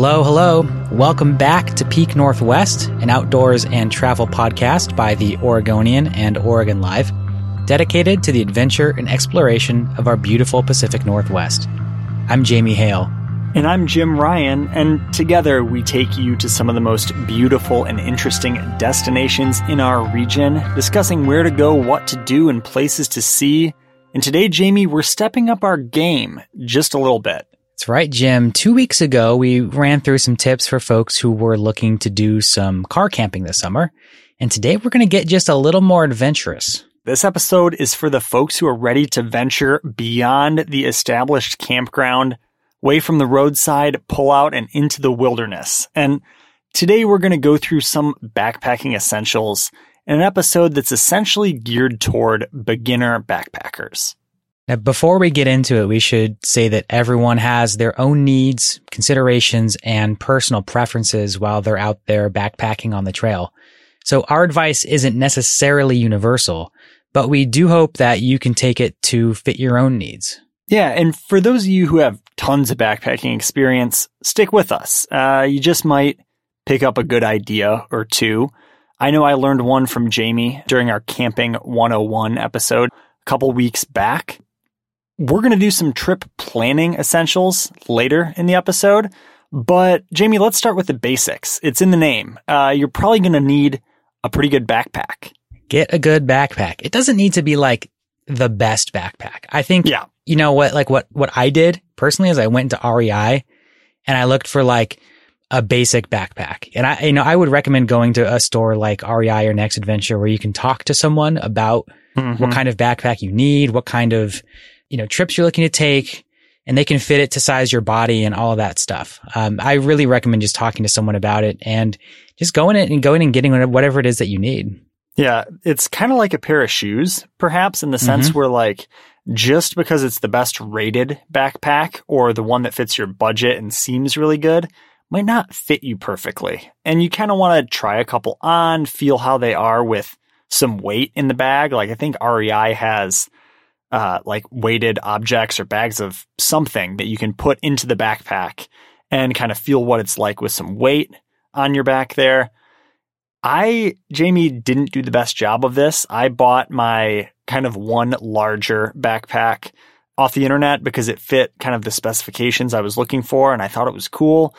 Hello, hello. Welcome back to Peak Northwest, an outdoors and travel podcast by the Oregonian and Oregon Live, dedicated to the adventure and exploration of our beautiful Pacific Northwest. I'm Jamie Hale. And I'm Jim Ryan, and together we take you to some of the most beautiful and interesting destinations in our region, discussing where to go, what to do, and places to see. And today, Jamie, we're stepping up our game just a little bit. That's right, Jim. Two weeks ago, we ran through some tips for folks who were looking to do some car camping this summer. And today we're going to get just a little more adventurous. This episode is for the folks who are ready to venture beyond the established campground, away from the roadside, pull out and into the wilderness. And today we're going to go through some backpacking essentials in an episode that's essentially geared toward beginner backpackers. Now, before we get into it, we should say that everyone has their own needs, considerations, and personal preferences while they're out there backpacking on the trail. So our advice isn't necessarily universal, but we do hope that you can take it to fit your own needs. Yeah, and for those of you who have tons of backpacking experience, stick with us. Uh, you just might pick up a good idea or two. I know I learned one from Jamie during our Camping 101 episode a couple weeks back. We're going to do some trip planning essentials later in the episode. But Jamie, let's start with the basics. It's in the name. Uh, you're probably going to need a pretty good backpack. Get a good backpack. It doesn't need to be like the best backpack. I think, Yeah. you know what, like what, what I did personally is I went to REI and I looked for like a basic backpack. And I, you know, I would recommend going to a store like REI or Next Adventure where you can talk to someone about Mm-hmm. what kind of backpack you need, what kind of, you know, trips you're looking to take, and they can fit it to size your body and all of that stuff. Um, I really recommend just talking to someone about it and just going in and going and getting whatever it is that you need. Yeah, it's kind of like a pair of shoes, perhaps, in the sense where, like, just because it's the best rated backpack or the one that fits your budget and seems really good might not fit you perfectly. And you kind of want to try a couple on, feel how they are with some weight in the bag. Like, I think REI has uh, like weighted objects or bags of something that you can put into the backpack and kind of feel what it's like with some weight on your back there. I, Jamie, didn't do the best job of this. I bought my kind of one larger backpack off the internet because it fit kind of the specifications I was looking for and I thought it was cool.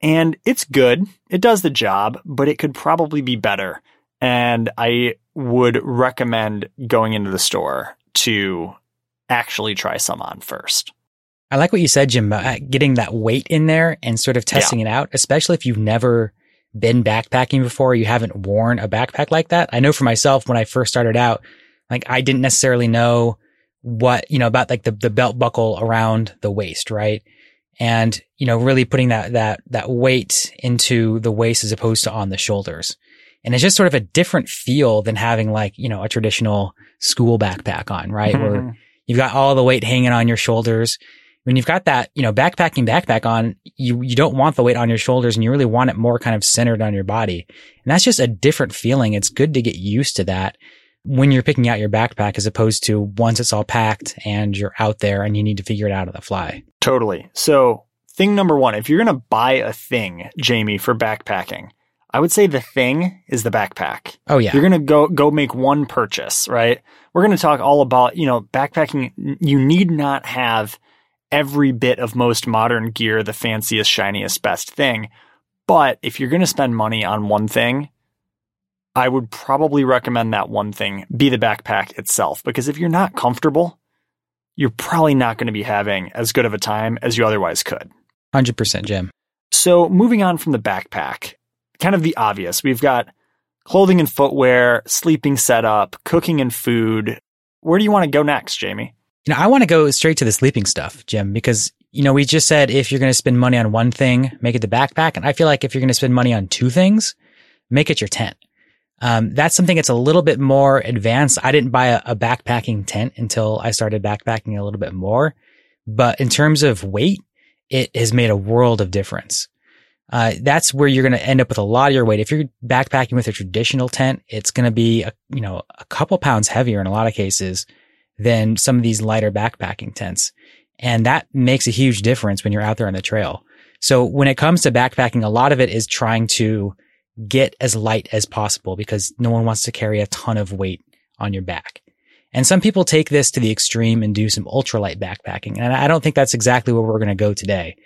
And it's good. It does the job, but it could probably be better. And I would recommend going into the store to actually try some on first. I like what you said, Jim, about uh, getting that weight in there and sort of testing it out, especially if you've never been backpacking before, you haven't worn a backpack like that. I know for myself, when I first started out, like I didn't necessarily know what, you know, about like the, the belt buckle around the waist, right? And, you know, really putting that, that, that weight into the waist as opposed to on the shoulders. And it's just sort of a different feel than having like, you know, a traditional school backpack on, right? Where mm-hmm. you've got all the weight hanging on your shoulders. When you've got that, you know, backpacking backpack on, you, you don't want the weight on your shoulders and you really want it more kind of centered on your body. And that's just a different feeling. It's good to get used to that when you're picking out your backpack as opposed to once it's all packed and you're out there and you need to figure it out on the fly. Totally. So, thing number one, if you're going to buy a thing, Jamie, for backpacking, I would say the thing is the backpack. Oh yeah. You're going to go go make one purchase, right? We're going to talk all about, you know, backpacking you need not have every bit of most modern gear the fanciest, shiniest, best thing. But if you're going to spend money on one thing, I would probably recommend that one thing be the backpack itself. Because if you're not comfortable, you're probably not going to be having as good of a time as you otherwise could. 100% Jim. So moving on from the backpack, kind of the obvious. We've got clothing and footwear, sleeping setup, cooking and food. Where do you want to go next, Jamie? You know, I want to go straight to the sleeping stuff, Jim, because, you know, we just said if you're going to spend money on one thing, make it the backpack. And I feel like if you're going to spend money on two things, make it your tent. Um, that's something that's a little bit more advanced. I didn't buy a, a backpacking tent until I started backpacking a little bit more. But in terms of weight, it has made a world of difference. Uh, that's where you're going to end up with a lot of your weight. If you're backpacking with a traditional tent, it's going to be, a, you know, a couple pounds heavier in a lot of cases than some of these lighter backpacking tents. And that makes a huge difference when you're out there on the trail. So when it comes to backpacking, a lot of it is trying to get as light as possible because no one wants to carry a ton of weight on your back. And some people take this to the extreme and do some ultralight backpacking. And I don't think that's exactly where we're going to go today.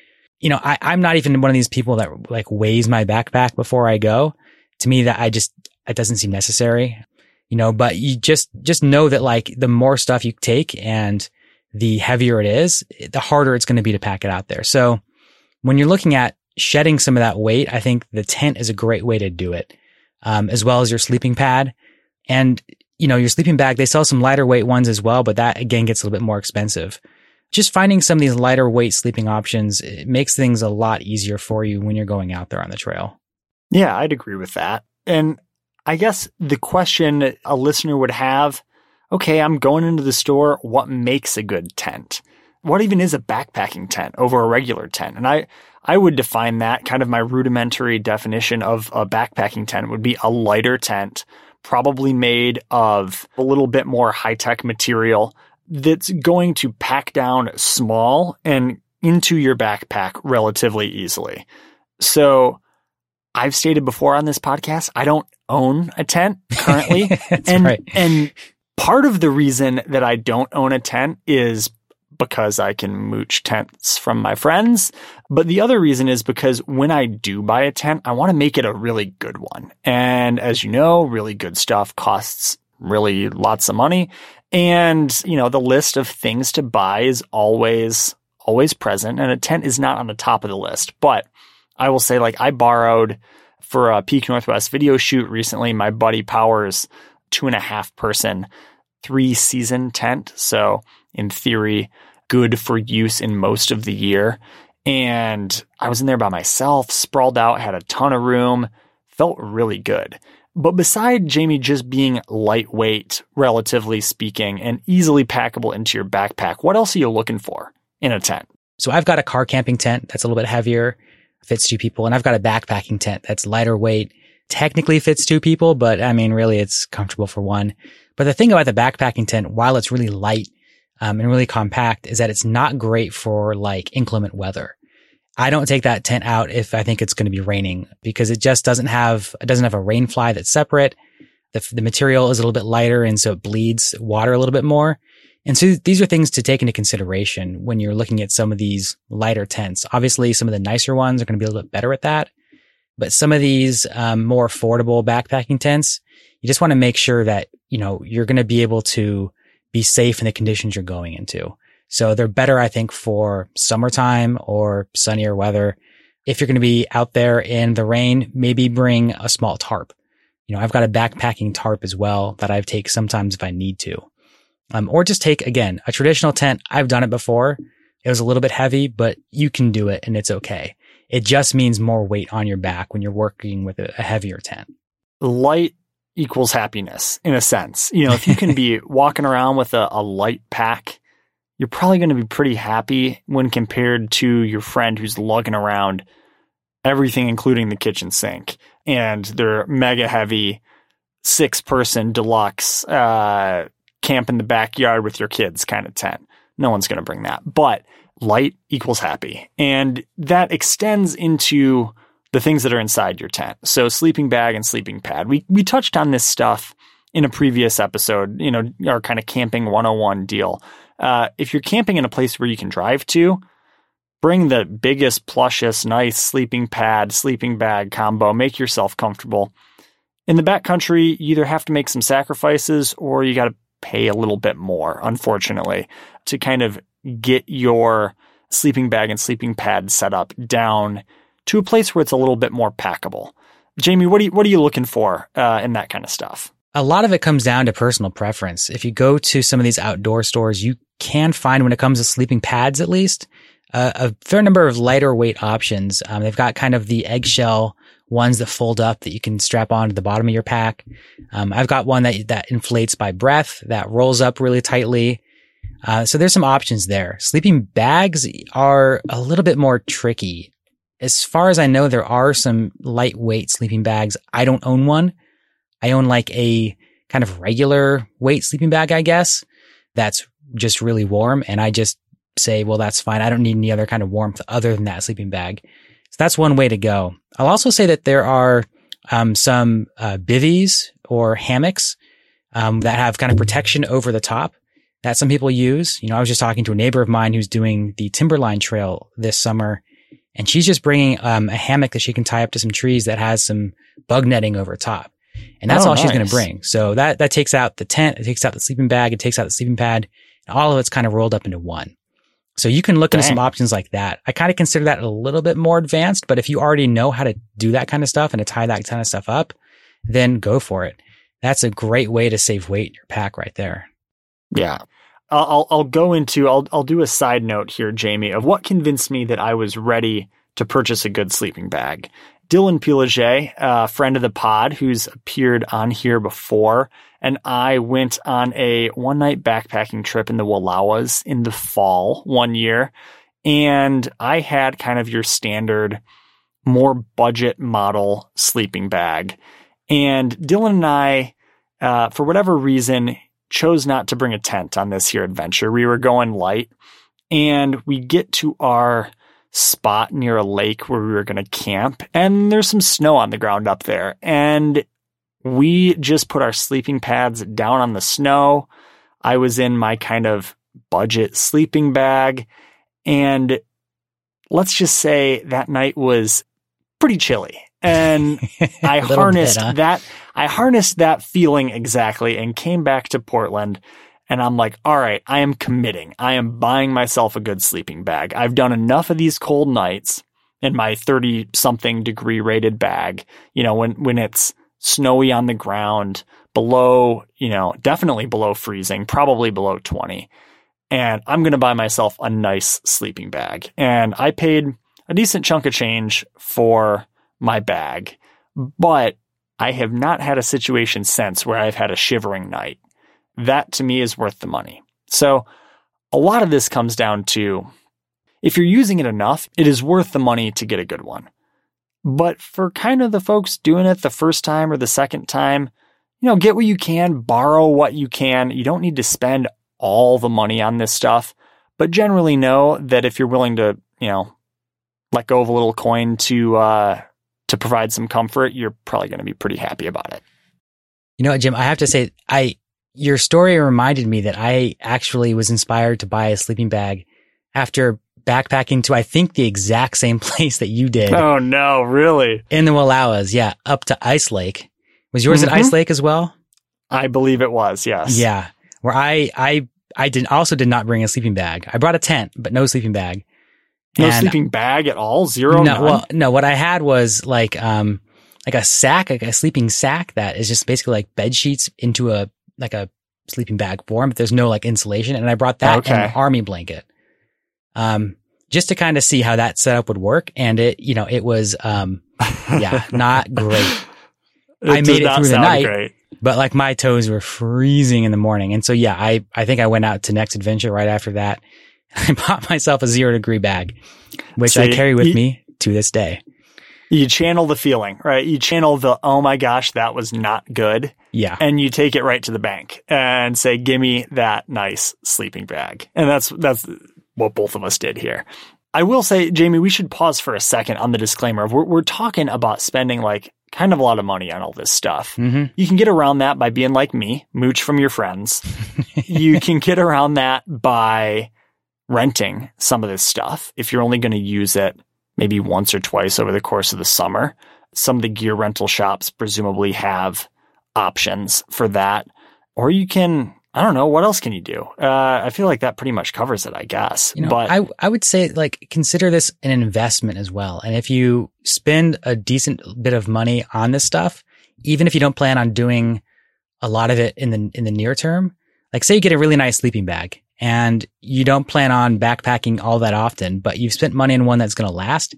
You know, I, I'm not even one of these people that like weighs my backpack before I go. To me, that I just, it doesn't seem necessary, you know, but you just, just know that like the more stuff you take and the heavier it is, the harder it's going to be to pack it out there. So when you're looking at shedding some of that weight, I think the tent is a great way to do it, um, as well as your sleeping pad. And, you know, your sleeping bag, they sell some lighter weight ones as well, but that again gets a little bit more expensive. Just finding some of these lighter weight sleeping options it makes things a lot easier for you when you're going out there on the trail. Yeah, I'd agree with that. And I guess the question a listener would have okay, I'm going into the store. What makes a good tent? What even is a backpacking tent over a regular tent? And I, I would define that kind of my rudimentary definition of a backpacking tent would be a lighter tent, probably made of a little bit more high tech material that's going to pack down small and into your backpack relatively easily. So I've stated before on this podcast, I don't own a tent currently. and, right. and part of the reason that I don't own a tent is because I can mooch tents from my friends. But the other reason is because when I do buy a tent, I want to make it a really good one. And as you know, really good stuff costs really lots of money. And, you know, the list of things to buy is always, always present. And a tent is not on the top of the list. But I will say, like, I borrowed for a Peak Northwest video shoot recently, my buddy Powers two and a half person three season tent. So in theory, good for use in most of the year. And I was in there by myself, sprawled out, had a ton of room, felt really good. But beside Jamie just being lightweight, relatively speaking, and easily packable into your backpack, what else are you looking for in a tent? So I've got a car camping tent that's a little bit heavier, fits two people, and I've got a backpacking tent that's lighter weight, technically fits two people, but I mean, really it's comfortable for one. But the thing about the backpacking tent, while it's really light um, and really compact, is that it's not great for like inclement weather. I don't take that tent out if I think it's going to be raining because it just doesn't have it doesn't have a rain fly that's separate. The, the material is a little bit lighter and so it bleeds water a little bit more. And so these are things to take into consideration when you're looking at some of these lighter tents. Obviously, some of the nicer ones are going to be a little bit better at that. But some of these um, more affordable backpacking tents, you just want to make sure that, you know, you're going to be able to be safe in the conditions you're going into. So they're better, I think, for summertime or sunnier weather. If you're going to be out there in the rain, maybe bring a small tarp. You know, I've got a backpacking tarp as well that I take sometimes if I need to. Um, or just take again a traditional tent. I've done it before. It was a little bit heavy, but you can do it and it's okay. It just means more weight on your back when you're working with a, heavier tent. Light equals happiness in a sense. You know, if you can be walking around with a, a light pack, you're probably going to be pretty happy when compared to your friend who's lugging around everything, including the kitchen sink and their mega heavy six person deluxe, uh, camp in the backyard with your kids kind of tent. No one's going to bring that, but light equals happy. And that extends into the things that are inside your tent. So sleeping bag and sleeping pad. We we touched on this stuff in a previous episode, you know, our kind of camping 101 deal. Uh, if you're camping in a place where you can drive to, bring the biggest, plushest, nice sleeping pad, sleeping bag combo. Make yourself comfortable. In the backcountry, you either have to make some sacrifices or you got to pay a little bit more, unfortunately, to kind of get your sleeping bag and sleeping pad set up down to a place where it's a little bit more packable. Jamie, what are you, what are you looking for uh, in that kind of stuff? A lot of it comes down to personal preference. If you go to some of these outdoor stores, you can find when it comes to sleeping pads, at least, uh, a fair number of lighter weight options. Um, they've got kind of the eggshell ones that fold up that you can strap onto the bottom of your pack. Um, I've got one that that inflates by breath that rolls up really tightly. Uh, so there's some options there. Sleeping bags are a little bit more tricky. As far as I know, there are some lightweight sleeping bags. I don't own one. I own like a kind of regular weight sleeping bag, I guess. That's just really warm. And I just say, well, that's fine. I don't need any other kind of warmth other than that sleeping bag. So that's one way to go. I'll also say that there are um, some uh, bivvies or hammocks um, that have kind of protection over the top that some people use. You know, I was just talking to a neighbor of mine who's doing the Timberline Trail this summer, and she's just bringing um, a hammock that she can tie up to some trees that has some bug netting over top. And that's Oh, all she's going to bring. So that, that takes out the tent, it takes out the sleeping bag, it takes out the sleeping pad, and all of it's kind of rolled up into one. So you can look into some options like that. I kind of consider that a little bit more advanced, but if you already know how to do that kind of stuff and to tie that kind of stuff up, then go for it. That's a great way to save weight in your pack right there. Yeah. I'll, I'll, I'll go into, I'll, I'll do a side note here, Jamie, of what convinced me that I was ready to purchase a good sleeping bag. Dylan Pilaget, a friend of the pod who's appeared on here before, and I went on a one night backpacking trip in the Wallowas in the fall one year. And I had kind of your standard, more budget model sleeping bag. And Dylan and I, uh, for whatever reason, chose not to bring a tent on this here adventure. We were going light and we get to our spot near a lake where we were going to camp and there's some snow on the ground up there. And we just put our sleeping pads down on the snow. I was in my kind of budget sleeping bag and let's just say that night was pretty chilly. And I little bit, harnessed huh? that I harnessed that feeling exactly and came back to Portland and I'm like, all right, I am committing. I am buying myself a good sleeping bag. I've done enough of these cold nights in my 30 something degree rated bag, you know, when when it's snowy on the ground, below, you know, definitely below freezing, probably below 20. And I'm going to buy myself a nice sleeping bag. And I paid a decent chunk of change for my bag, but I have not had a situation since where I've had a shivering night. That to me is worth the money. So a lot of this comes down to if you're using it enough, it is worth the money to get a good one. But for kind of the folks doing it the first time or the second time, you know, get what you can, borrow what you can. You don't need to spend all the money on this stuff, but generally know that if you're willing to, you know, let go of a little coin to uh to provide some comfort, you're probably going to be pretty happy about it. You know, Jim, I have to say, I your story reminded me that I actually was inspired to buy a sleeping bag after backpacking to I think the exact same place that you did Oh no, really? in the Wallowas. Yeah, up to Ice Lake. Was yours Mhm. at Ice Lake as well? I believe it was, yes. Yeah, where I I I did also did not bring a sleeping bag. I brought a tent, but no sleeping bag. No And- sleeping bag at all? Zero? no, none? well, no. What I had was like um like a sack, like a sleeping sack that is just basically like bed sheets into a like a sleeping bag form, but there's no like insulation. And I brought that and an army blanket, um, just to kind of see how that setup would work. And it, you know, it was um yeah, not great. I made it through the night. Great. But like my toes were freezing in the morning. And so yeah, I I think I went out to Next Adventure right after that. I bought myself a zero degree bag, which I carry with you- me to this day. You channel the feeling, right? You channel the, oh my gosh, that was not good. Yeah. And you take it right to the bank and say, give me that nice sleeping bag. And that's, that's what both of us did here. I will say, Jamie, we should pause for a second on the disclaimer. We're, we're talking about spending like kind of a lot of money on all this stuff. Mm-hmm. You can get around that by being like me, mooch from your friends. you can get around that by renting some of this stuff if you're only going to use it maybe once or twice over the course of the summer. Some of the gear rental shops presumably have options for that. Or you can, I don't know, what else can you do? Uh, I feel like that pretty much covers it, I guess. You know, but I I would say like consider this an investment as well. And if you spend a decent bit of money on this stuff, even if you don't plan on doing a lot of it in the in the near term, like say you get a really nice sleeping bag and you don't plan on backpacking all that often, but you've spent money on one that's going to last,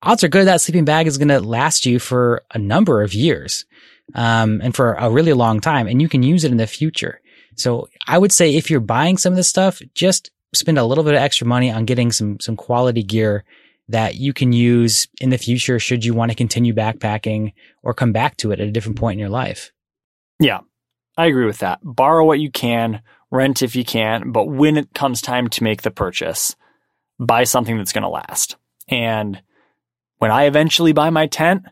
odds are good that sleeping bag is going to last you for a number of years. Um, and for a really long time and you can use it in the future. So I would say if you're buying some of this stuff, just spend a little bit of extra money on getting some, some quality gear that you can use in the future should you want to continue backpacking or come back to it at a different point in your life. Yeah, I agree with that. Borrow what you can, rent if you can, but when it comes time to make the purchase, buy something that's going to last. And when I eventually buy my tent,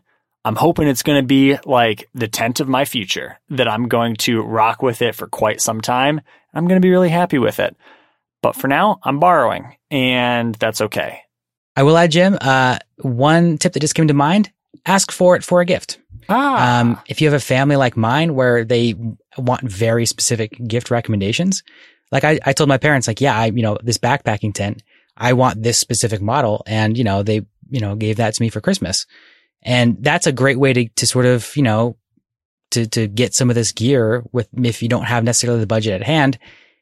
I'm hoping it's going to be like the tent of my future that I'm going to rock with it for quite some time. I'm going to be really happy with it. But for now, I'm borrowing and that's okay. I will add, Jim, uh, one tip that just came to mind, ask for it for a gift. Ah. Um, if you have a family like mine where they want very specific gift recommendations, like I, I told my parents, like, yeah, I, you know, this backpacking tent, I want this specific model. And, you know, they, you know, gave that to me for Christmas. And that's a great way to, to sort of, you know, to, to get some of this gear with, if you don't have necessarily the budget at hand,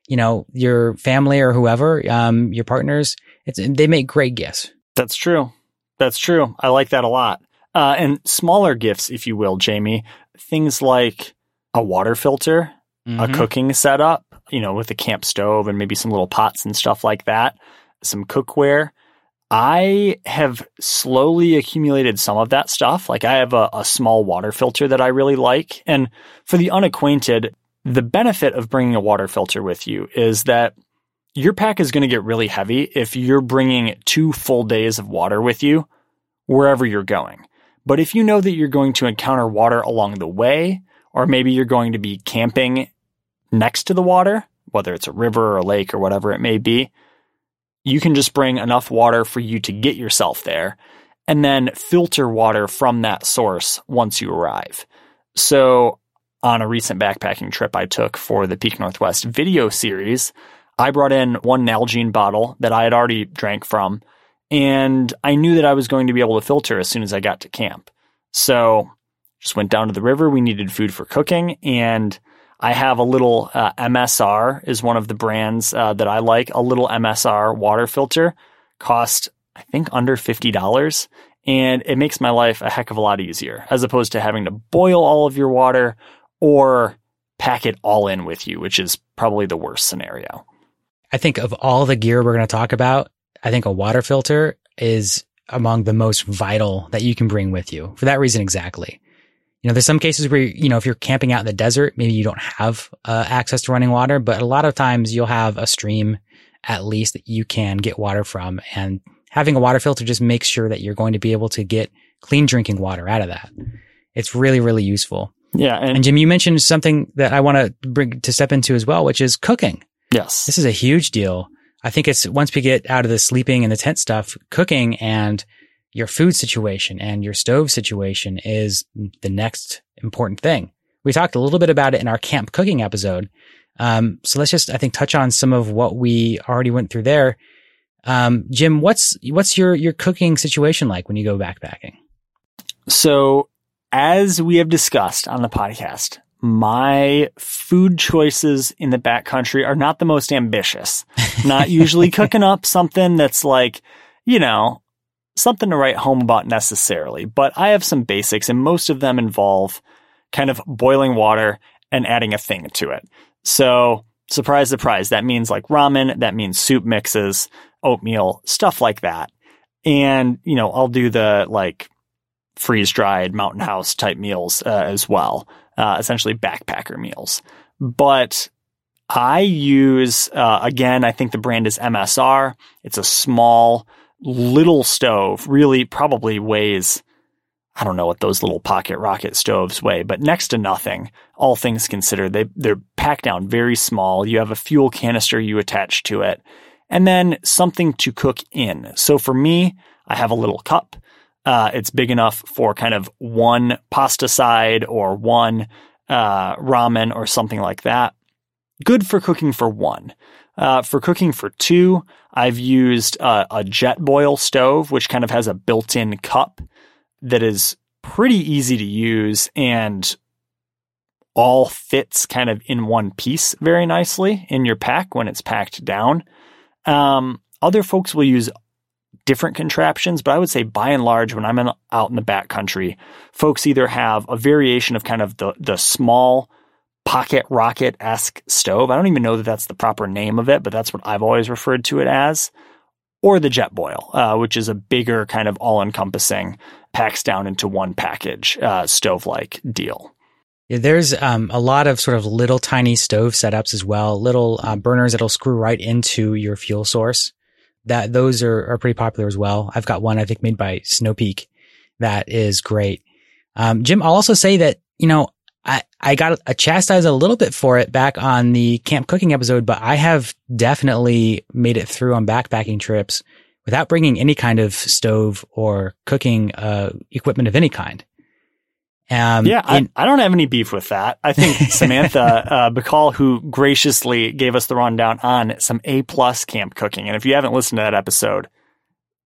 you know, your family or whoever, um, your partners, it's, they make great gifts. That's true. That's true. I like that a lot. Uh, and smaller gifts, if you will, Jamie, things like a water filter, Mm-hmm. a cooking setup, you know, with a camp stove and maybe some little pots and stuff like that, some cookware. I have slowly accumulated some of that stuff. Like I have a, a small water filter that I really like. And for the unacquainted, the benefit of bringing a water filter with you is that your pack is going to get really heavy if you're bringing two full days of water with you wherever you're going. But if you know that you're going to encounter water along the way, or maybe you're going to be camping next to the water, whether it's a river or a lake or whatever it may be, you can just bring enough water for you to get yourself there and then filter water from that source once you arrive. So on a recent backpacking trip I took for the Peak Northwest video series, I brought in one Nalgene bottle that I had already drank from, and I knew that I was going to be able to filter as soon as I got to camp. So just went down to the river. We needed food for cooking, and I have a little uh, MSR is one of the brands uh, that I like. A little MSR water filter cost I think under fifty dollars, and it makes my life a heck of a lot easier as opposed to having to boil all of your water or pack it all in with you, which is probably the worst scenario. I think of all the gear we're going to talk about, I think a water filter is among the most vital that you can bring with you for that reason exactly. You know, there's some cases where, you know, if you're camping out in the desert, maybe you don't have uh, access to running water, but a lot of times you'll have a stream at least that you can get water from. And having a water filter just makes sure that you're going to be able to get clean drinking water out of that. It's really, really useful. Yeah, and, And Jim, you mentioned something that I want to bring to step into as well, which is cooking. yes, This is a huge deal. I think it's once we get out of the sleeping and the tent stuff, cooking and your food situation and your stove situation is the next important thing. We talked a little bit about it in our camp cooking episode. Um, so let's just, I think, touch on some of what we already went through there. Um, Jim, what's, what's your, your cooking situation like when you go backpacking? So, as we have discussed on the podcast, my food choices in the backcountry are not the most ambitious. Not usually cooking up something that's like, you know, something to write home about necessarily, but I have some basics and most of them involve kind of boiling water and adding a thing to it. So, surprise, surprise, that means like ramen, that means soup mixes, oatmeal, stuff like that. And, you know, I'll do the like freeze dried mountain house type meals uh, as well, uh, essentially backpacker meals. But I use, uh, again, I think the brand is MSR. It's a small little stove, really probably weighs, I don't know what those little pocket rocket stoves weigh, but next to nothing, all things considered. They, they're packed down very small. You have a fuel canister you attach to it and then something to cook in. So for me, I have a little cup. Uh, it's big enough for kind of one pasta side or one uh, ramen or something like that. Good for cooking for one. Uh, for cooking for two, I've used a Jetboil stove, which kind of has a built-in cup that is pretty easy to use and all fits kind of in one piece very nicely in your pack when it's packed down. Um, other folks will use different contraptions, but I would say by and large, when I'm in, out in the back country, folks either have a variation of kind of the, the small pocket rocket esque stove. I don't even know that that's the proper name of it, but that's what I've always referred to it as. Or the Jetboil, uh, which is a bigger kind of all encompassing, packs down into one package, uh, stove like deal. There's um, a lot of sort of little tiny stove setups as well, little uh, burners that'll screw right into your fuel source. That those are, are pretty popular as well. I've got one I think made by Snowpeak that is great. Um, Jim, I'll also say that you know I, I got a chastised a little bit for it back on the camp cooking episode, but I have definitely made it through on backpacking trips without bringing any kind of stove or cooking uh, equipment of any kind. Um, yeah, I, I, don't have any beef with that. I think Samantha uh, Bakall, who graciously gave us the rundown on some A plus camp cooking, and if you haven't listened to that episode,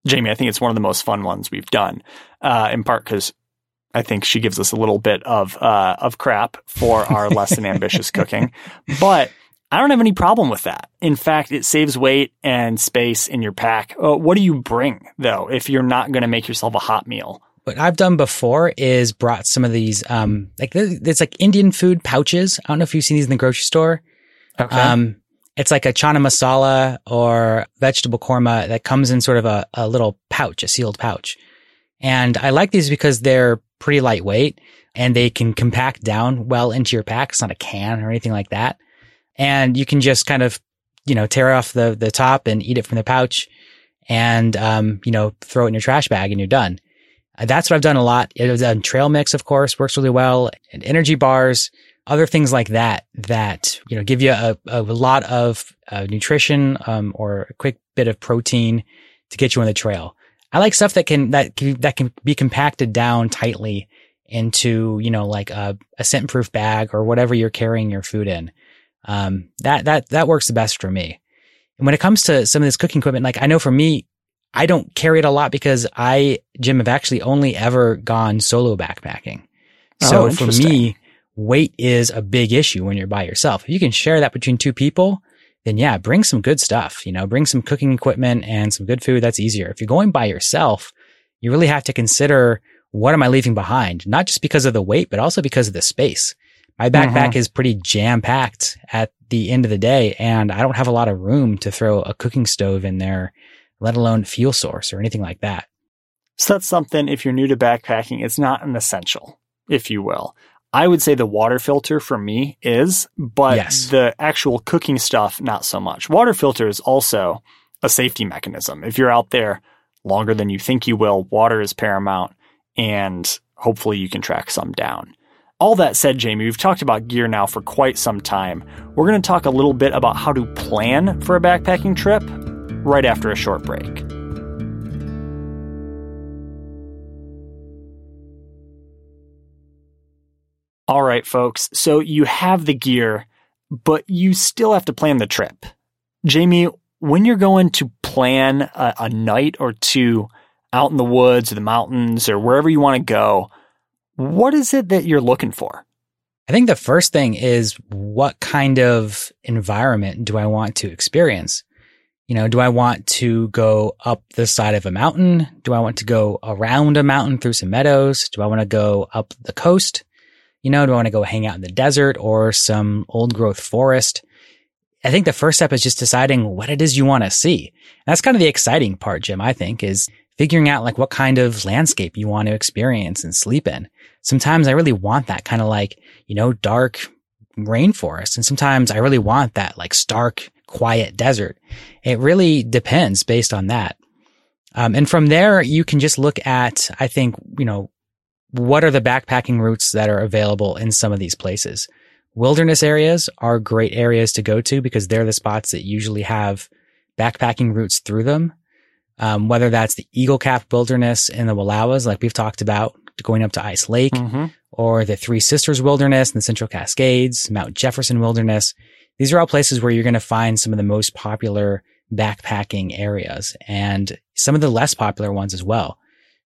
Jamie, I think it's one of the most fun ones we've done. Uh, in part because I think she gives us a little bit of uh, of crap for our less than ambitious cooking, but I don't have any problem with that. In fact, it saves weight and space in your pack. Uh, what do you bring though if you're not going to make yourself a hot meal? What I've done before is brought some of these, um, like it's like Indian food pouches. I don't know if you've seen these in the grocery store. Okay. Um, it's like a chana masala or vegetable korma that comes in sort of a, a little pouch, a sealed pouch. And I like these because they're pretty lightweight and they can compact down well into your pack. It's not a can or anything like that. And you can just kind of, you know, tear off the, the top and eat it from the pouch and, um, you know, throw it in your trash bag and you're done. Uh, that's what I've done a lot. Was a trail mix, of course, works really well and energy bars, other things like that, that, you know, give you a, a lot of uh, nutrition, um, or a quick bit of protein to get you on the trail. I like stuff that can, that can, that can be compacted down tightly into, you know, like a, a scent proof bag or whatever you're carrying your food in. Um, that, that, that works the best for me. And when it comes to some of this cooking equipment, like I know for me, I don't carry it a lot because I, Jim, have actually only ever gone solo backpacking. So oh, for me, weight is a big issue when you're by yourself. If you can share that between two people, then yeah, bring some good stuff, you know, bring some cooking equipment and some good food. That's easier. If you're going by yourself, you really have to consider what am I leaving behind? Not just because of the weight, but also because of the space. My backpack mm-hmm. is pretty jam packed at the end of the day and I don't have a lot of room to throw a cooking stove in there, let alone fuel source or anything like that. So that's something if you're new to backpacking, it's not an essential, if you will. I would say the water filter for me is, but yes. the actual cooking stuff, not so much. Water filter is also a safety mechanism. If you're out there longer than you think you will, water is paramount and hopefully you can track some down. All that said, Jamie, we've talked about gear now for quite some time. We're going to talk a little bit about how to plan for a backpacking trip right after a short break. All right, folks. So you have the gear, but you still have to plan the trip. Jamie, when you're going to plan a, a night or two out in the woods or the mountains or wherever you want to go, what is it that you're looking for? I think the first thing is what kind of environment do I want to experience? You know, do I want to go up the side of a mountain? Do I want to go around a mountain through some meadows? Do I want to go up the coast? You know, do I want to go hang out in the desert or some old growth forest? I think the first step is just deciding what it is you want to see. And that's kind of the exciting part, Jim, I think, is figuring out like what kind of landscape you want to experience and sleep in. Sometimes I really want that kind of like, you know, dark rainforest. And sometimes I really want that like stark, quiet desert. It really depends based on that. Um, and from there, you can just look at, I think, you know, what are the backpacking routes that are available in some of these places? Wilderness areas are great areas to go to because they're the spots that usually have backpacking routes through them. Um, whether that's the Eagle Cap Wilderness in the Wallowas, like we've talked about, going up to Ice Lake, mm-hmm. or the Three Sisters Wilderness in the Central Cascades, Mount Jefferson Wilderness. These are all places where you're going to find some of the most popular backpacking areas and some of the less popular ones as well.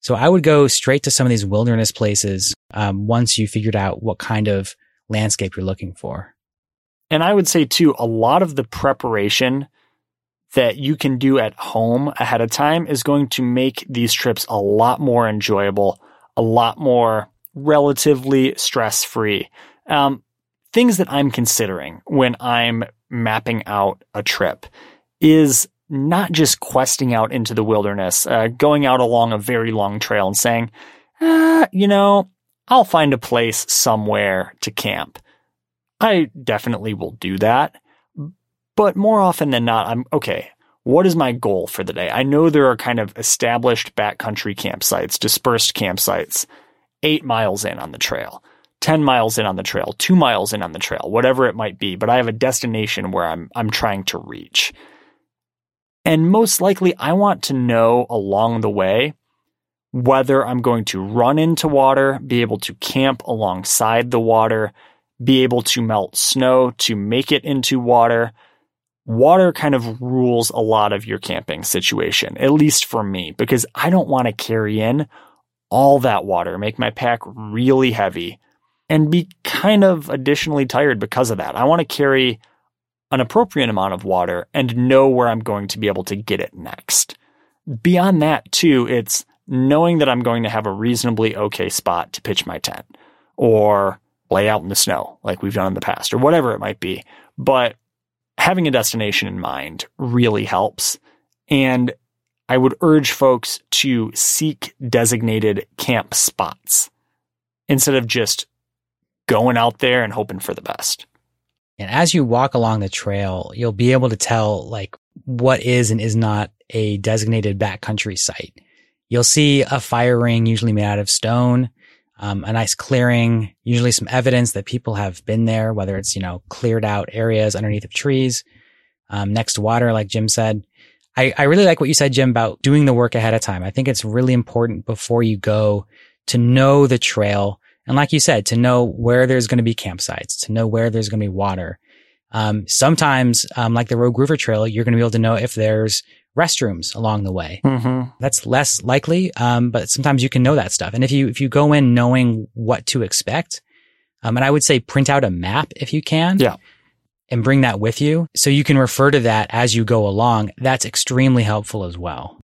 So I would go straight to some of these wilderness places um, once you figured out what kind of landscape you're looking for. And I would say too, a lot of the preparation that you can do at home ahead of time is going to make these trips a lot more enjoyable, a lot more relatively stress free. Um, things that I'm considering when I'm mapping out a trip is not just questing out into the wilderness, uh, going out along a very long trail and saying, ah, you know, I'll find a place somewhere to camp. I definitely will do that. But more often than not, I'm okay. What is my goal for the day? I know there are kind of established backcountry campsites, dispersed campsites, eight miles in on the trail, 10 miles in on the trail, two miles in on the trail, whatever it might be. But I have a destination where I'm, I'm trying to reach. And most likely, I want to know along the way whether I'm going to run into water, be able to camp alongside the water, be able to melt snow to make it into water. Water kind of rules a lot of your camping situation, at least for me, because I don't want to carry in all that water, make my pack really heavy, and be kind of additionally tired because of that. I want to carry an appropriate amount of water and know where I'm going to be able to get it next. Beyond that, too, it's knowing that I'm going to have a reasonably okay spot to pitch my tent or lay out in the snow like we've done in the past or whatever it might be. But having a destination in mind really helps. And I would urge folks to seek designated camp spots instead of just going out there and hoping for the best. And as you walk along the trail, you'll be able to tell like what is and is not a designated backcountry site. You'll see a fire ring, usually made out of stone, um, a nice clearing, usually some evidence that people have been there, whether it's, you know, cleared out areas underneath of trees, um, next to water, like Jim said. I, I really like what you said, Jim, about doing the work ahead of time. I think it's really important before you go to know the trail and like you said, to know where there's going to be campsites, to know where there's going to be water. Um, sometimes, um, like the Rogue River Trail, you're going to be able to know if there's restrooms along the way. Mm-hmm. That's less likely, um, but sometimes you can know that stuff. And if you if you go in knowing what to expect, um, and I would say print out a map if you can, yeah, and bring that with you so you can refer to that as you go along. That's extremely helpful as well.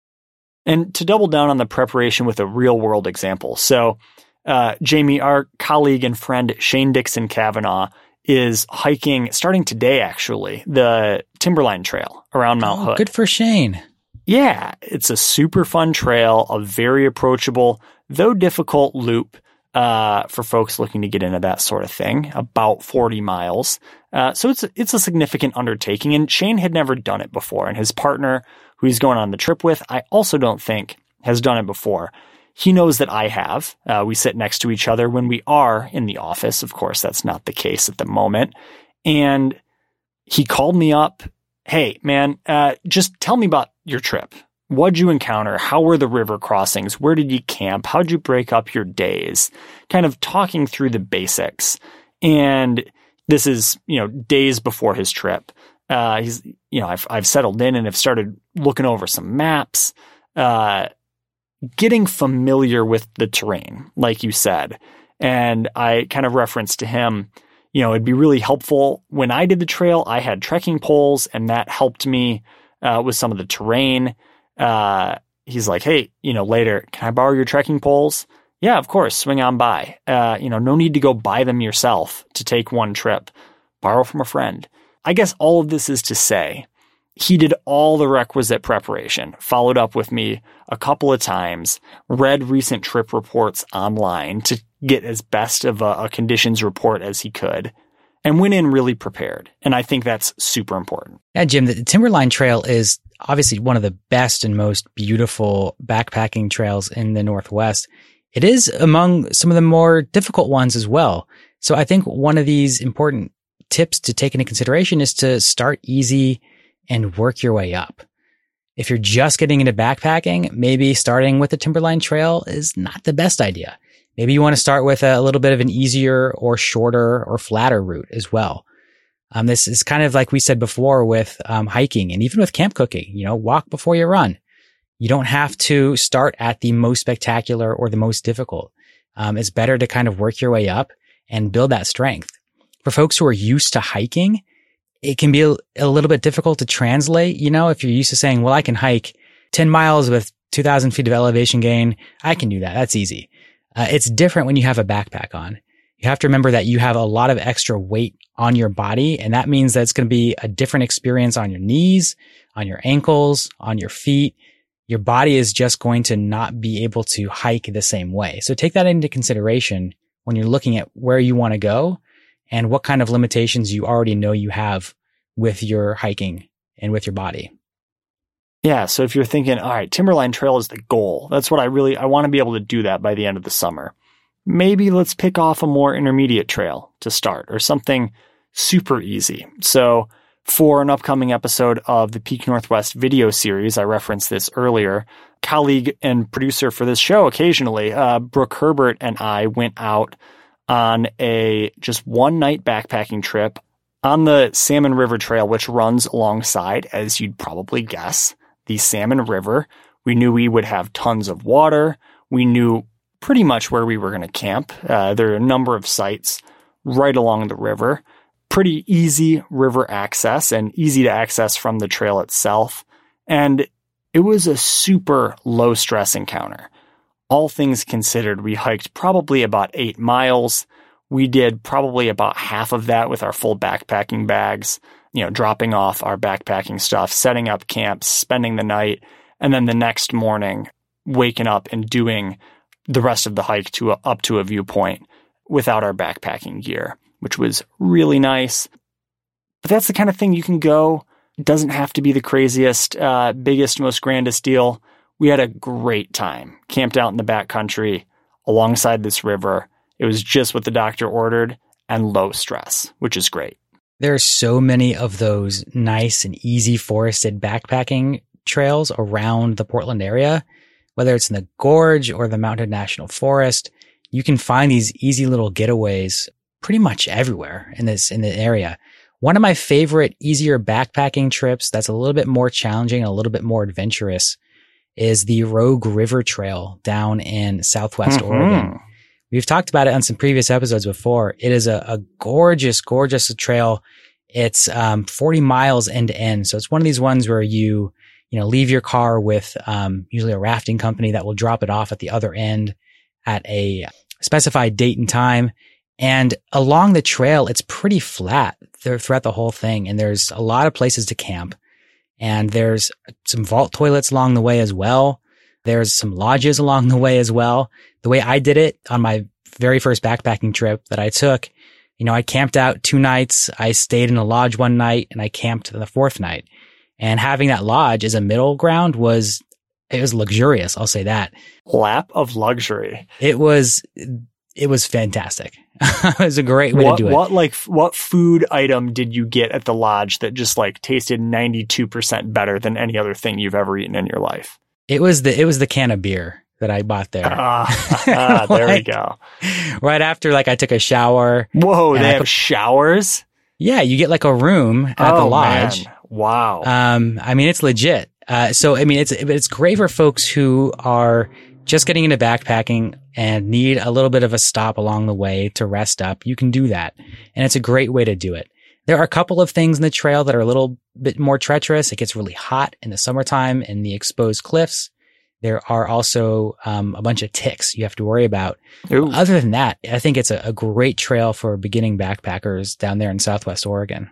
And to double down on the preparation with a real world example, so uh, Jamie, our colleague and friend Shane Dixon Kavanaugh is hiking starting today, actually, the Timberline Trail around Mount oh, Hood. Good for Shane. Yeah, it's a super fun trail, a very approachable, though difficult loop uh, for folks looking to get into that sort of thing. About 40 miles, uh, so it's it's a significant undertaking. And Shane had never done it before, and his partner, who he's going on the trip with, I also don't think has done it before. He knows that I have. Uh, we sit next to each other when we are in the office. Of course, that's not the case at the moment. And he called me up. Hey, man, uh, just tell me about your trip. What'd you encounter? How were the river crossings? Where did you camp? How'd you break up your days? Kind of talking through the basics. And this is, you know, days before his trip. Uh, he's, you know, I've, I've settled in and have started looking over some maps. Uh, getting familiar with the terrain, like you said. And I kind of referenced to him, you know, it'd be really helpful when I did the trail. I had trekking poles, and that helped me uh, with some of the terrain. Uh, he's like, hey, you know, later, can I borrow your trekking poles? Yeah, of course, swing on by. Uh, you know, no need to go buy them yourself to take one trip. Borrow from a friend. I guess all of this is to say he did all the requisite preparation, followed up with me a couple of times, read recent trip reports online to get as best of a, a, conditions report as he could, and went in really prepared. And I think that's super important. Yeah, Jim, the Timberline Trail is obviously one of the best and most beautiful backpacking trails in the Northwest. it is among some of the more difficult ones as well. So I think one of these important tips to take into consideration is to start easy and work your way up. If you're just getting into backpacking, maybe starting with the Timberline Trail is not the best idea. Maybe you want to start with a, little bit of an easier or shorter or flatter route as well. Um, this is kind of like we said before with um, hiking and even with camp cooking. You know, walk before you run. You don't have to start at the most spectacular or the most difficult. Um, it's better to kind of work your way up and build that strength. For folks who are used to hiking, it can be a, little bit difficult to translate. You know, if you're used to saying, well, I can hike 10 miles with 2000 feet of elevation gain. I can do that. That's easy. Uh, it's different when you have a backpack on. You have to remember that you have a lot of extra weight on your body. And that means that it's going to be a different experience on your knees, on your ankles, on your feet. Your body is just going to not be able to hike the same way. So take that into consideration when you're looking at where you want to go and what kind of limitations you already know you have with your hiking and with your body. Yeah. So if you're thinking, all right, Timberline Trail is the goal. That's what I really, I want to be able to do that by the end of the summer. Maybe let's pick off a more intermediate trail to start or something super easy. So for an upcoming episode of the Peak Northwest video series, I referenced this earlier, colleague and producer for this show occasionally, uh, Brooke Herbert and I went out on a just one night backpacking trip on the Salmon River Trail, which runs alongside, as you'd probably guess, the Salmon River. We knew we would have tons of water. We knew pretty much where we were going to camp. Uh, there are a number of sites right along the river. Pretty easy river access and easy to access from the trail itself. And it was a super low stress encounter all things considered, we hiked probably about eight miles. We did probably about half of that with our full backpacking bags, you know, dropping off our backpacking stuff, setting up camps, spending the night, and then the next morning waking up and doing the rest of the hike to a, up to a viewpoint without our backpacking gear, which was really nice. But that's the kind of thing you can go. It doesn't have to be the craziest, uh, biggest, most grandest deal we had a great time. Camped out in the back country alongside this river. It was just what the doctor ordered and low stress, which is great. There are so many of those nice and easy forested backpacking trails around the Portland area, whether it's in the gorge or the Mountain National Forest. You can find these easy little getaways pretty much everywhere in this, in the area. One of my favorite easier backpacking trips that's a little bit more challenging, a little bit more adventurous is the Rogue River Trail down in Southwest mm-hmm. Oregon. We've talked about it on some previous episodes before. It is a, a gorgeous, gorgeous trail. It's um, 40 miles end to end. So it's one of these ones where you, you know, leave your car with um, usually a rafting company that will drop it off at the other end at a specified date and time. And along the trail, it's pretty flat throughout the whole thing. And there's a lot of places to camp. And there's some vault toilets along the way as well. There's some lodges along the way as well. The way I did it on my very first backpacking trip that I took, you know, I camped out two nights. I stayed in a lodge one night and I camped the fourth night. And having that lodge as a middle ground was, it was luxurious. I'll say that. Lap of luxury. It was, it was fantastic. it was a great way what, to do it. What like what food item did you get at the lodge that just like tasted 92% better than any other thing you've ever eaten in your life? It was the it was the can of beer that I bought there. Ah, ah there like, we go. Right after like I took a shower. Whoa, they I have showers? Yeah, you get like a room at oh, the lodge. Man. Wow. Um I mean it's legit. Uh so I mean it's it's great for folks who are just getting into backpacking and need a little bit of a stop along the way to rest up, you can do that. And it's a great way to do it. There are a couple of things in the trail that are a little bit more treacherous. It gets really hot in the summertime in the exposed cliffs. There are also um, a bunch of ticks you have to worry about. Other than that, I think it's a, a great trail for beginning backpackers down there in Southwest Oregon.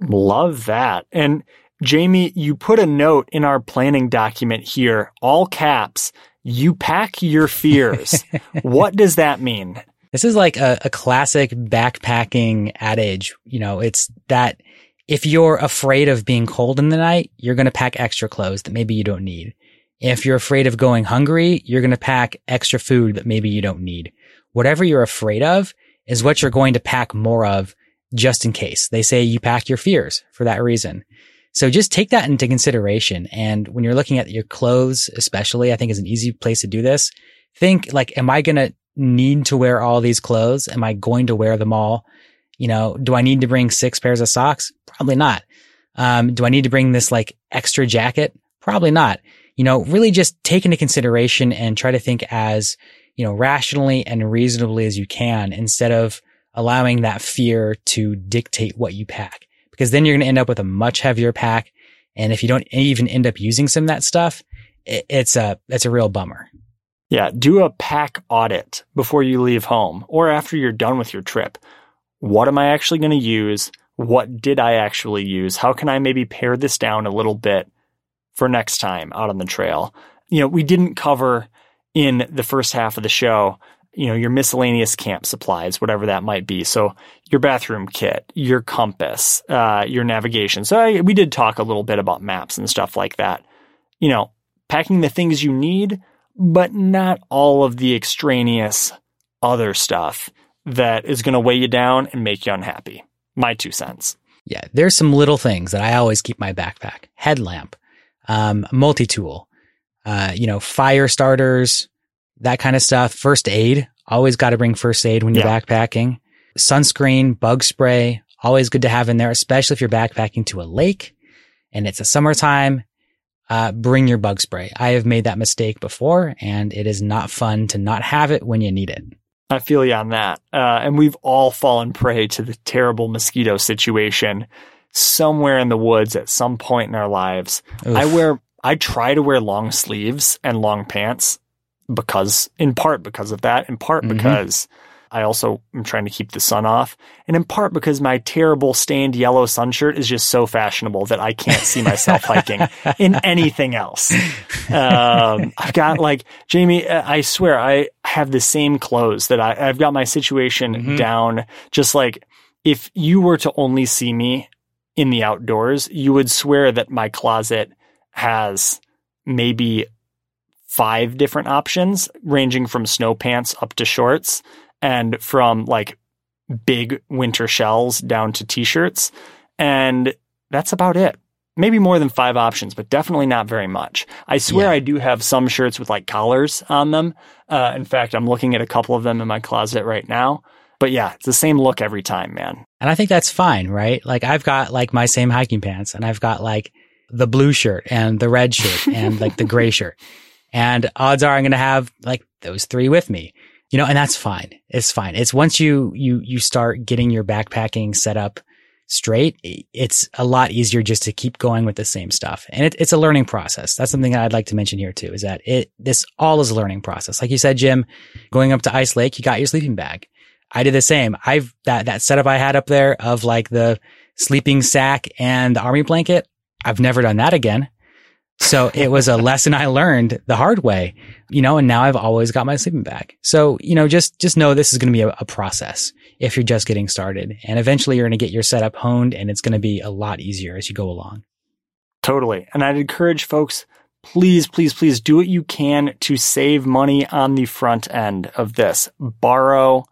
Love that. And Jamie, you put a note in our planning document here, all caps, you pack your fears. what does that mean? This is like a, a classic backpacking adage. You know, it's that if you're afraid of being cold in the night, you're going to pack extra clothes that maybe you don't need. If you're afraid of going hungry, you're going to pack extra food that maybe you don't need. Whatever you're afraid of is what you're going to pack more of just in case. They say you pack your fears for that reason. So just take that into consideration. And when you're looking at your clothes, especially, I think is an easy place to do this. Think like, am I going to need to wear all these clothes? Am I going to wear them all? You know, do I need to bring six pairs of socks? Probably not. Um, do I need to bring this like extra jacket? Probably not. You know, really just take into consideration and try to think as, you know, rationally and reasonably as you can instead of allowing that fear to dictate what you pack because then you're going to end up with a much heavier pack. And if you don't even end up using some of that stuff, it, it's a, it's a real bummer. Yeah. Do a pack audit before you leave home or after you're done with your trip. What am I actually going to use? What did I actually use? How can I maybe pare this down a little bit for next time out on the trail? You know, we didn't cover in the first half of the show you know, your miscellaneous camp supplies, whatever that might be. So your bathroom kit, your compass, uh, your navigation. So I, we did talk a little bit about maps and stuff like that. You know, packing the things you need, but not all of the extraneous other stuff that is going to weigh you down and make you unhappy. My two cents. Yeah, there's some little things that I always keep my backpack: headlamp, um, multi-tool, uh, you know, fire starters, that kind of stuff. First aid, always got to bring first aid when you're yeah. backpacking. Sunscreen, bug spray, always good to have in there, especially if you're backpacking to a lake and it's a summertime. Uh, bring your bug spray. I have made that mistake before and it is not fun to not have it when you need it. I feel you on that. Uh, and we've all fallen prey to the terrible mosquito situation somewhere in the woods at some point in our lives. Oof. I wear, I try to wear long sleeves and long pants because, in part because of that, in part mm-hmm. because I also am trying to keep the sun off, and in part because my terrible stained yellow sun shirt is just so fashionable that I can't see myself hiking in anything else. Um, I've got like Jamie, I swear I have the same clothes that I, have got my situation mm-hmm. down. Just like if you were to only see me in the outdoors, you would swear that my closet has maybe five different options, ranging from snow pants up to shorts and from like big winter shells down to t-shirts. And that's about it. Maybe more than five options, but definitely not very much. I swear yeah. I do have some shirts with like collars on them. Uh, in fact, I'm looking at a couple of them in my closet right now. But yeah, it's the same look every time, man. And I think that's fine, right? Like I've got like my same hiking pants and I've got like the blue shirt and the red shirt and like the gray shirt. And odds are I'm going to have like those three with me, you know, and that's fine. It's fine. It's once you, you, you start getting your backpacking set up straight, it's a lot easier just to keep going with the same stuff. And it, it's a learning process. That's something that I'd like to mention here too, is that it, this all is a learning process. Like you said, Jim, going up to Ice Lake, you got your sleeping bag. I did the same. I've that, that setup I had up there of like the sleeping sack and the army blanket. I've never done that again. So it was a lesson I learned the hard way, you know, and now I've always got my sleeping bag. So, you know, just, just know this is going to be a, a process if you're just getting started and eventually you're going to get your setup honed and it's going to be a lot easier as you go along. Totally. And I'd encourage folks, please, please, please do what you can to save money on the front end of this. Borrow,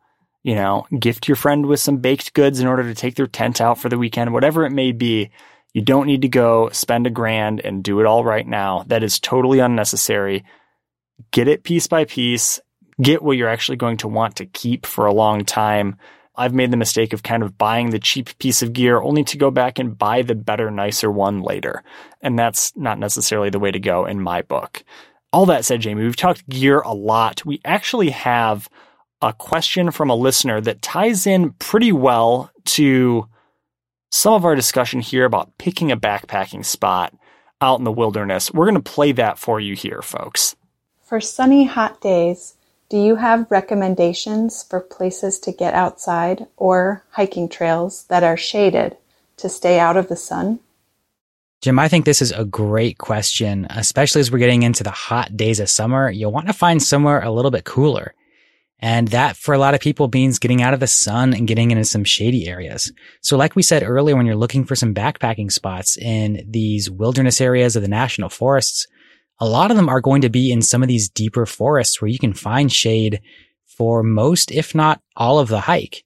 you know, gift your friend with some baked goods in order to take their tent out for the weekend, whatever it may be. You don't need to go spend a grand and do it all right now. That is totally unnecessary. Get it piece by piece. Get what you're actually going to want to keep for a long time. I've made the mistake of kind of buying the cheap piece of gear only to go back and buy the better, nicer one later. And that's not necessarily the way to go in my book. All that said, Jamie, we've talked gear a lot. We actually have a question from a listener that ties in pretty well to some of our discussion here about picking a backpacking spot out in the wilderness. We're going to play that for you here, folks. For sunny, hot days, do you have recommendations for places to get outside or hiking trails that are shaded to stay out of the sun? Jim, I think this is a great question, especially as we're getting into the hot days of summer. You'll want to find somewhere a little bit cooler. And that for a lot of people means getting out of the sun and getting into some shady areas. So like we said earlier, when you're looking for some backpacking spots in these wilderness areas of the national forests, a lot of them are going to be in some of these deeper forests where you can find shade for most, if not all of the hike.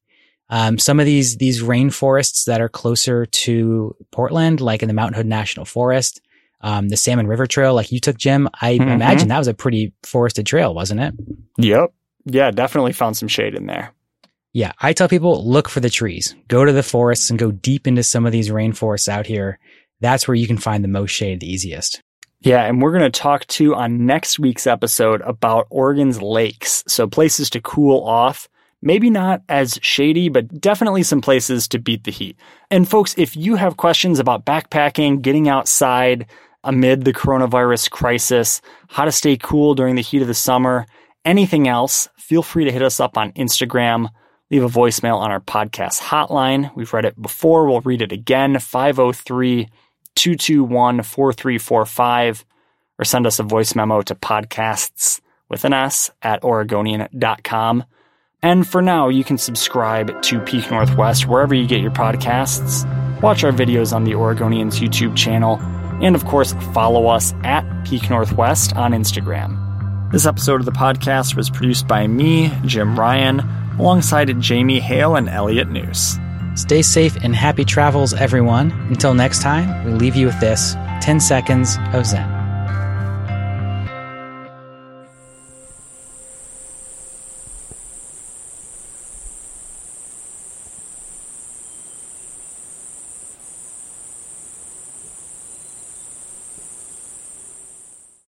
Um, some of these, these rainforests that are closer to Portland, like in the Mount Hood National Forest, um, the Salmon River Trail, like you took, Jim, I mm-hmm. imagine that was a pretty forested trail, wasn't it? Yep. Yeah, definitely found some shade in there. Yeah, I tell people look for the trees. Go to the forests and go deep into some of these rainforests out here. That's where you can find the most shade the easiest. Yeah, and we're going to talk too on next week's episode about Oregon's lakes. So places to cool off. Maybe not as shady, but definitely some places to beat the heat. And folks, if you have questions about backpacking, getting outside amid the coronavirus crisis, how to stay cool during the heat of the summer, anything else, feel free to hit us up on Instagram. Leave a voicemail on our podcast hotline. We've read it before. We'll read it again. 503 221 4345 or send us a voice memo to podcasts with an S at Oregonian.com. And for now, you can subscribe to Peak Northwest wherever you get your podcasts, watch our videos on the Oregonians YouTube channel, and of course, follow us at Peak Northwest on Instagram. This episode of the podcast was produced by me, Jim Ryan, alongside Jamie Hale and Elliot Njus. Stay safe and happy travels, everyone. Until next time, we leave you with this 10 seconds of Zen.